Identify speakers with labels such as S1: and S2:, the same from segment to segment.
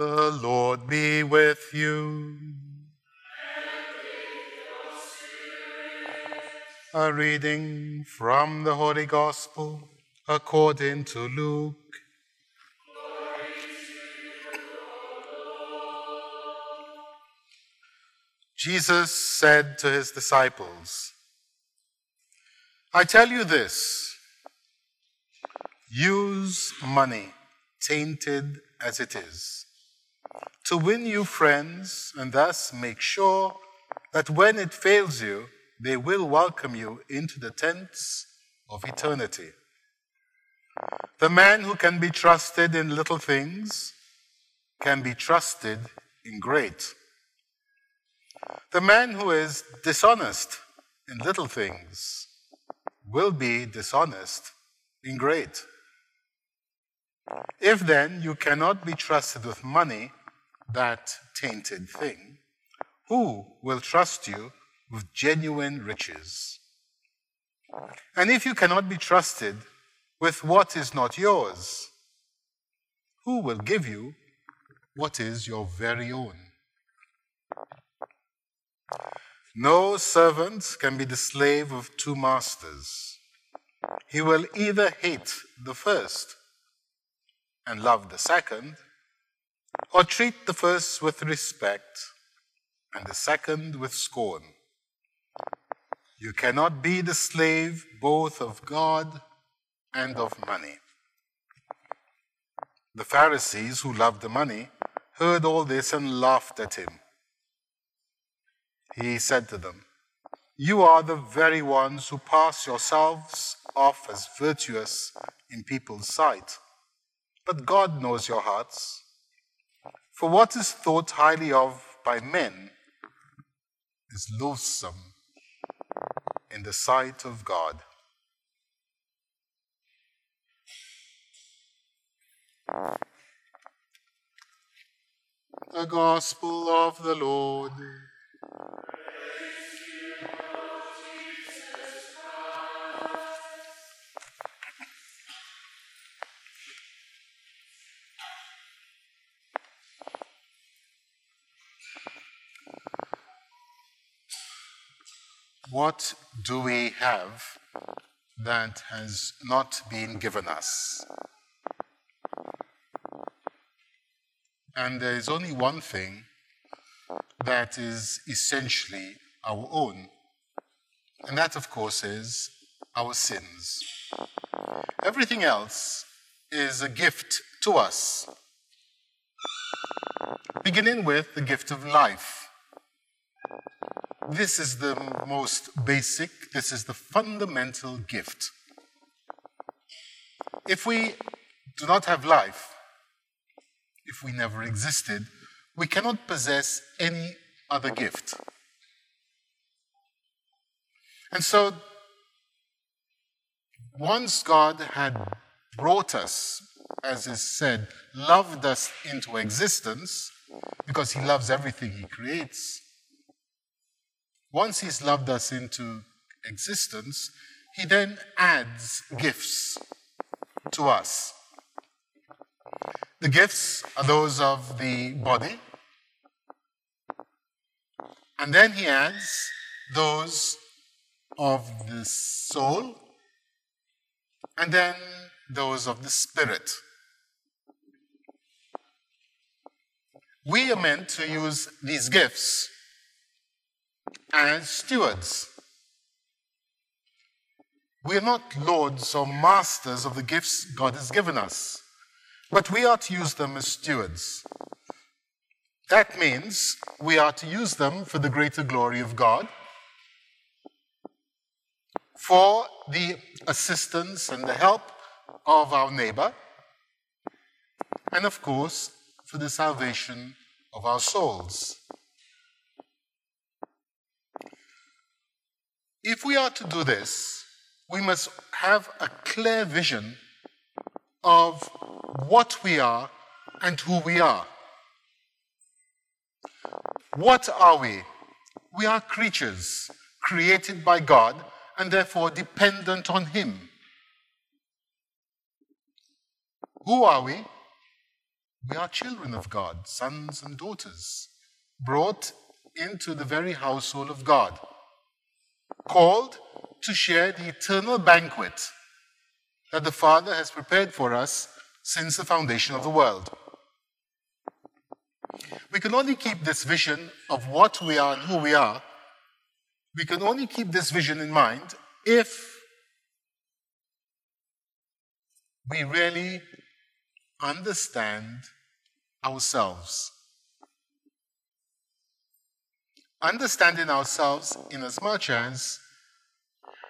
S1: The Lord be with you. A reading from the Holy Gospel according to Luke. Jesus said to his disciples, I tell you this use money, tainted as it is, to win you friends and thus make sure that when it fails you, they will welcome you into the tents of eternity. The man who can be trusted in little things can be trusted in great. The man who is dishonest in little things will be dishonest in great. If then you cannot be trusted with money, that tainted thing, who will trust you with genuine riches? And if you cannot be trusted with what is not yours, who will give you what is your very own? No servant can be the slave of two masters. He will either hate the first and love the second, or treat the first with respect and the second with scorn. You cannot be the slave both of God and of money. The Pharisees, who loved the money, heard all this and laughed at him. He said to them, You are the very ones who pass yourselves off as virtuous in people's sight. But God knows your hearts. For what is thought highly of by men is loathsome in the sight of God. The Gospel of the Lord. What do we have that has not been given us? And there is only one thing that is essentially our own, and that, of course, is our sins. Everything else is a gift to us, beginning with the gift of life. This is the most basic, this is the fundamental gift. If we do not have life, if we never existed, we cannot possess any other gift. And so, once God had brought us, as is said, loved us into existence, because He loves everything He creates, once He's loved us into existence, He then adds gifts to us. The gifts are those of the body, and then He adds those of the soul, and then those of the spirit. We are meant to use these gifts as stewards. We are not lords or masters of the gifts God has given us, but we are to use them as stewards. That means we are to use them for the greater glory of God, for the assistance and the help of our neighbor, and of course, for the salvation of our souls. If we are to do this, we must have a clear vision of what we are and who we are. What are we? We are creatures created by God and therefore dependent on Him. Who are we? We are children of God, sons and daughters, brought into the very household of God, called to share the eternal banquet that the Father has prepared for us since the foundation of the world. We can only keep this vision of what we are and who we are, we can only keep this vision in mind if we really understand ourselves. Understanding ourselves in as much as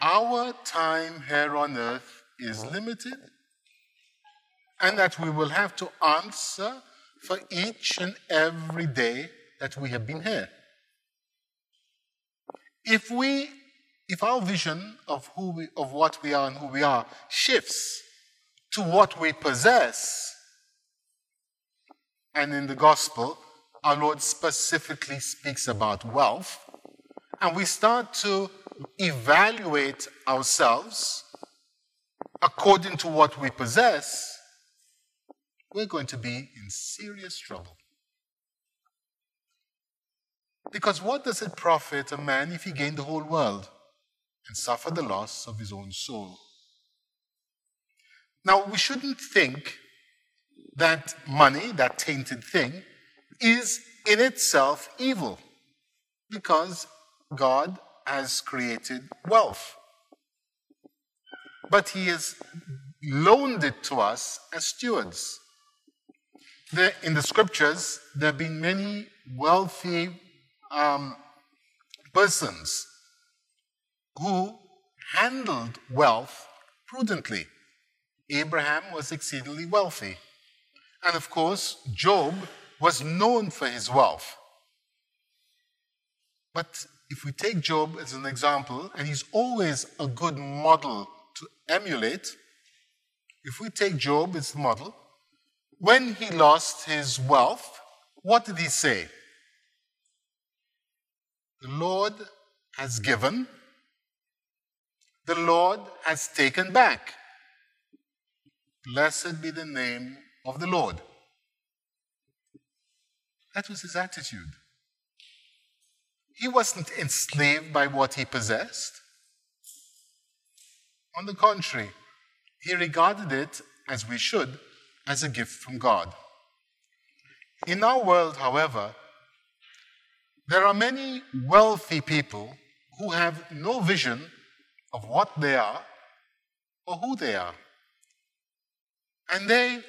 S1: our time here on earth is limited and that we will have to answer for each and every day that we have been here. If we if our vision of who we, of what we are and who we are shifts to what we possess, and in the gospel, our Lord specifically speaks about wealth, and we start to evaluate ourselves according to what we possess, we're going to be in serious trouble. Because what does it profit a man if he gain the whole world and suffer the loss of his own soul? Now, we shouldn't think that money, that tainted thing, is in itself evil because God has created wealth. But He has loaned it to us as stewards. There, in the scriptures, there have been many wealthy um, persons who handled wealth prudently. Abraham was exceedingly wealthy. And of course, Job was known for his wealth. But if we take Job as an example, and he's always a good model to emulate, if we take Job as the model, when he lost his wealth, what did he say? The Lord has given, the Lord has taken back. Blessed be the name of the Lord. That was his attitude. He wasn't enslaved by what he possessed. On the contrary, he regarded it, as we should, as a gift from God. In our world, however, there are many wealthy people who have no vision of what they are or who they are. And they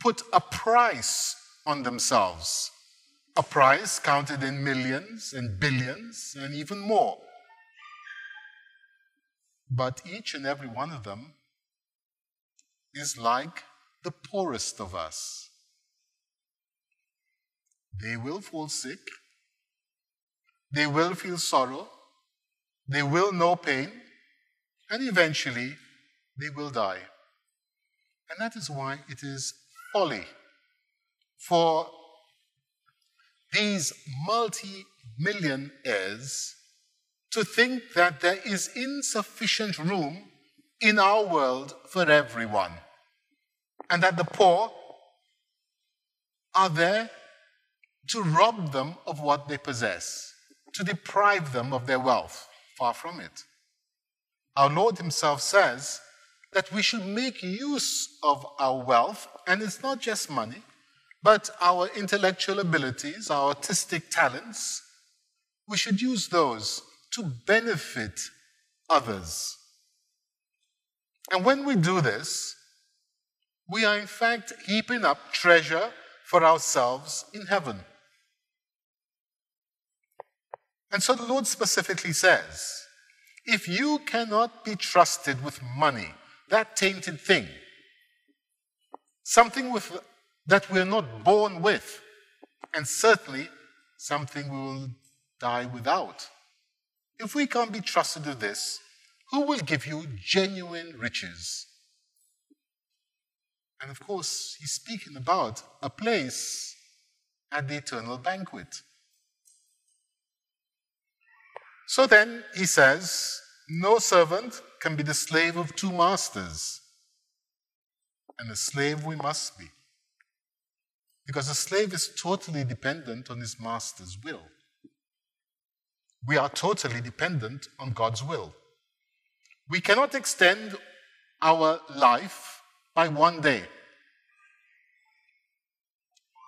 S1: put a price on themselves, a price counted in millions and billions and even more. But each and every one of them is like the poorest of us. They will fall sick, they will feel sorrow, they will know pain, and eventually they will die. And that is why it is folly for these multi millionaires to think that there is insufficient room in our world for everyone, and that the poor are there to rob them of what they possess, to deprive them of their wealth. Far from it. Our Lord Himself says that we should make use of our wealth, and it's not just money, but our intellectual abilities, our artistic talents. We should use those to benefit others. And when we do this, we are in fact heaping up treasure for ourselves in heaven. And so the Lord specifically says if you cannot be trusted with money, that tainted thing, something with that we're not born with, and certainly something we will die without. If we can't be trusted with this, who will give you genuine riches? And of course, he's speaking about a place at the eternal banquet. So then he says, No servant can be the slave of two masters. And a slave we must be. Because a slave is totally dependent on his master's will. We are totally dependent on God's will. We cannot extend our life by one day.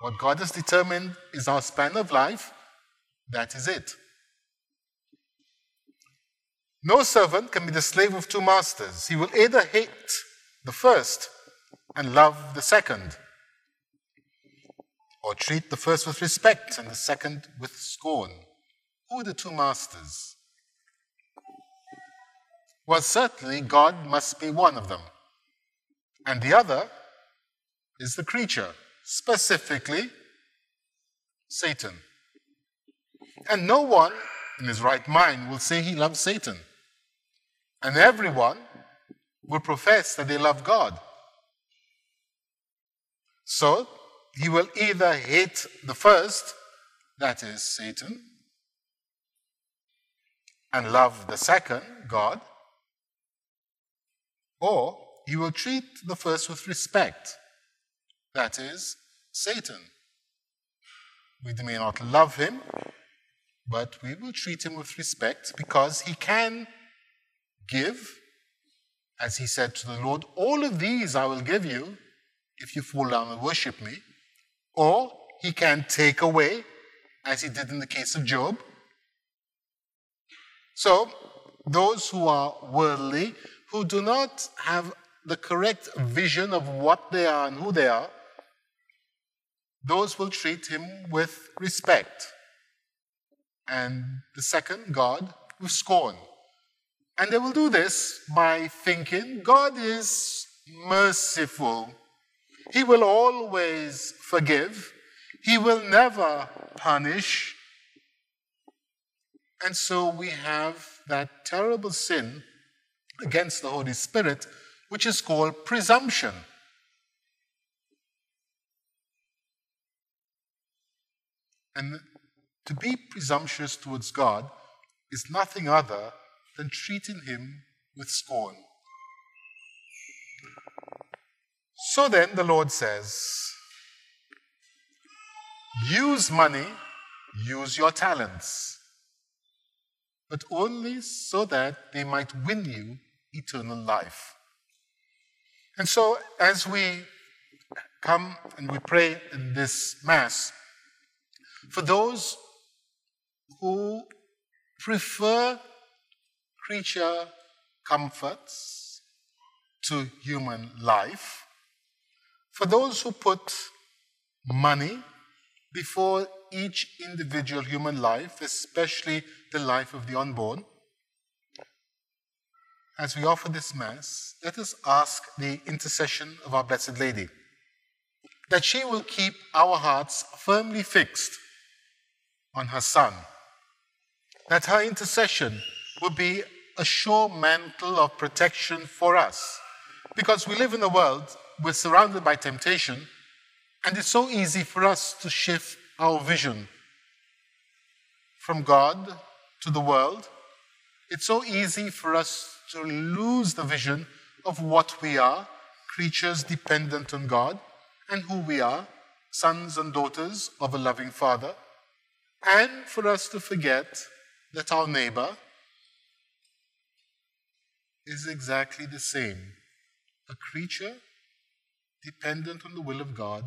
S1: What God has determined is our span of life, that is it. No servant can be the slave of two masters. He will either hate the first and love the second, or treat the first with respect and the second with scorn. Who are the two masters? Well, certainly God must be one of them, and the other is the creature, specifically Satan. And no one in his right mind will say he loves Satan. And everyone will profess that they love God. So he will either hate the first, that is Satan, and love the second, God, or he will treat the first with respect, that is Satan. We may not love him, but we will treat him with respect because he can give, as he said to the Lord, all of these I will give you if you fall down and worship me. Or he can take away, as he did in the case of Job. So, those who are worldly, who do not have the correct vision of what they are and who they are, those will treat him with respect. And the second, God, with scorn. And they will do this by thinking God is merciful. He will always forgive. He will never punish. And so we have that terrible sin against the Holy Spirit, which is called presumption. And to be presumptuous towards God is nothing other than treating him with scorn. So then the Lord says, use money, use your talents, but only so that they might win you eternal life. And so as we come and we pray in this Mass, for those who prefer creature comforts to human life. For those who put money before each individual human life, especially the life of the unborn, as we offer this Mass, let us ask the intercession of our Blessed Lady that she will keep our hearts firmly fixed on her Son, that her intercession will be a sure mantle of protection for us. Because we live in a world, we're surrounded by temptation, and it's so easy for us to shift our vision from God to the world. It's so easy for us to lose the vision of what we are, creatures dependent on God, and who we are, sons and daughters of a loving Father, and for us to forget that our neighbor, is exactly the same a creature dependent on the will of God,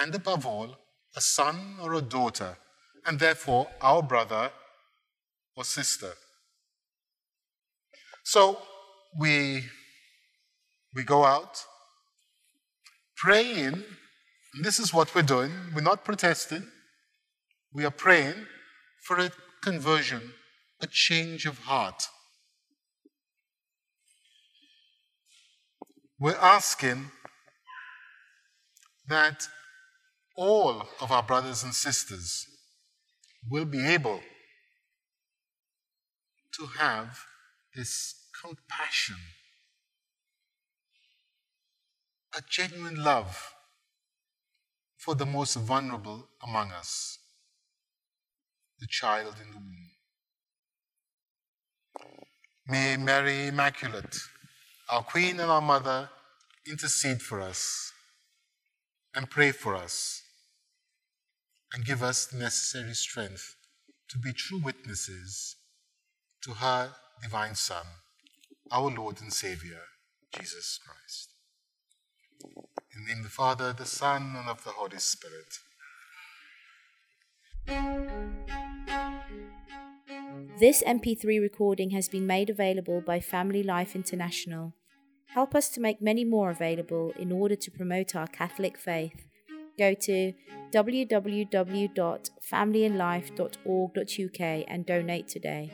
S1: and above all, a son or a daughter, and therefore our brother or sister. So we, we go out praying, this is what we're doing. We're not protesting, we are praying for a conversion, a change of heart. We're asking that all of our brothers and sisters will be able to have this compassion, a genuine love for the most vulnerable among us, the child in the womb. May Mary Immaculate, our Queen and our Mother, intercede for us and pray for us and give us the necessary strength to be true witnesses to her divine Son, our Lord and Savior, Jesus Christ. In the name of the Father, the Son, and of the Holy Spirit.
S2: This MP3 recording has been made available by Family Life International. Help us to make many more available in order to promote our Catholic faith. Go to www.familyandlife.org.uk and donate today.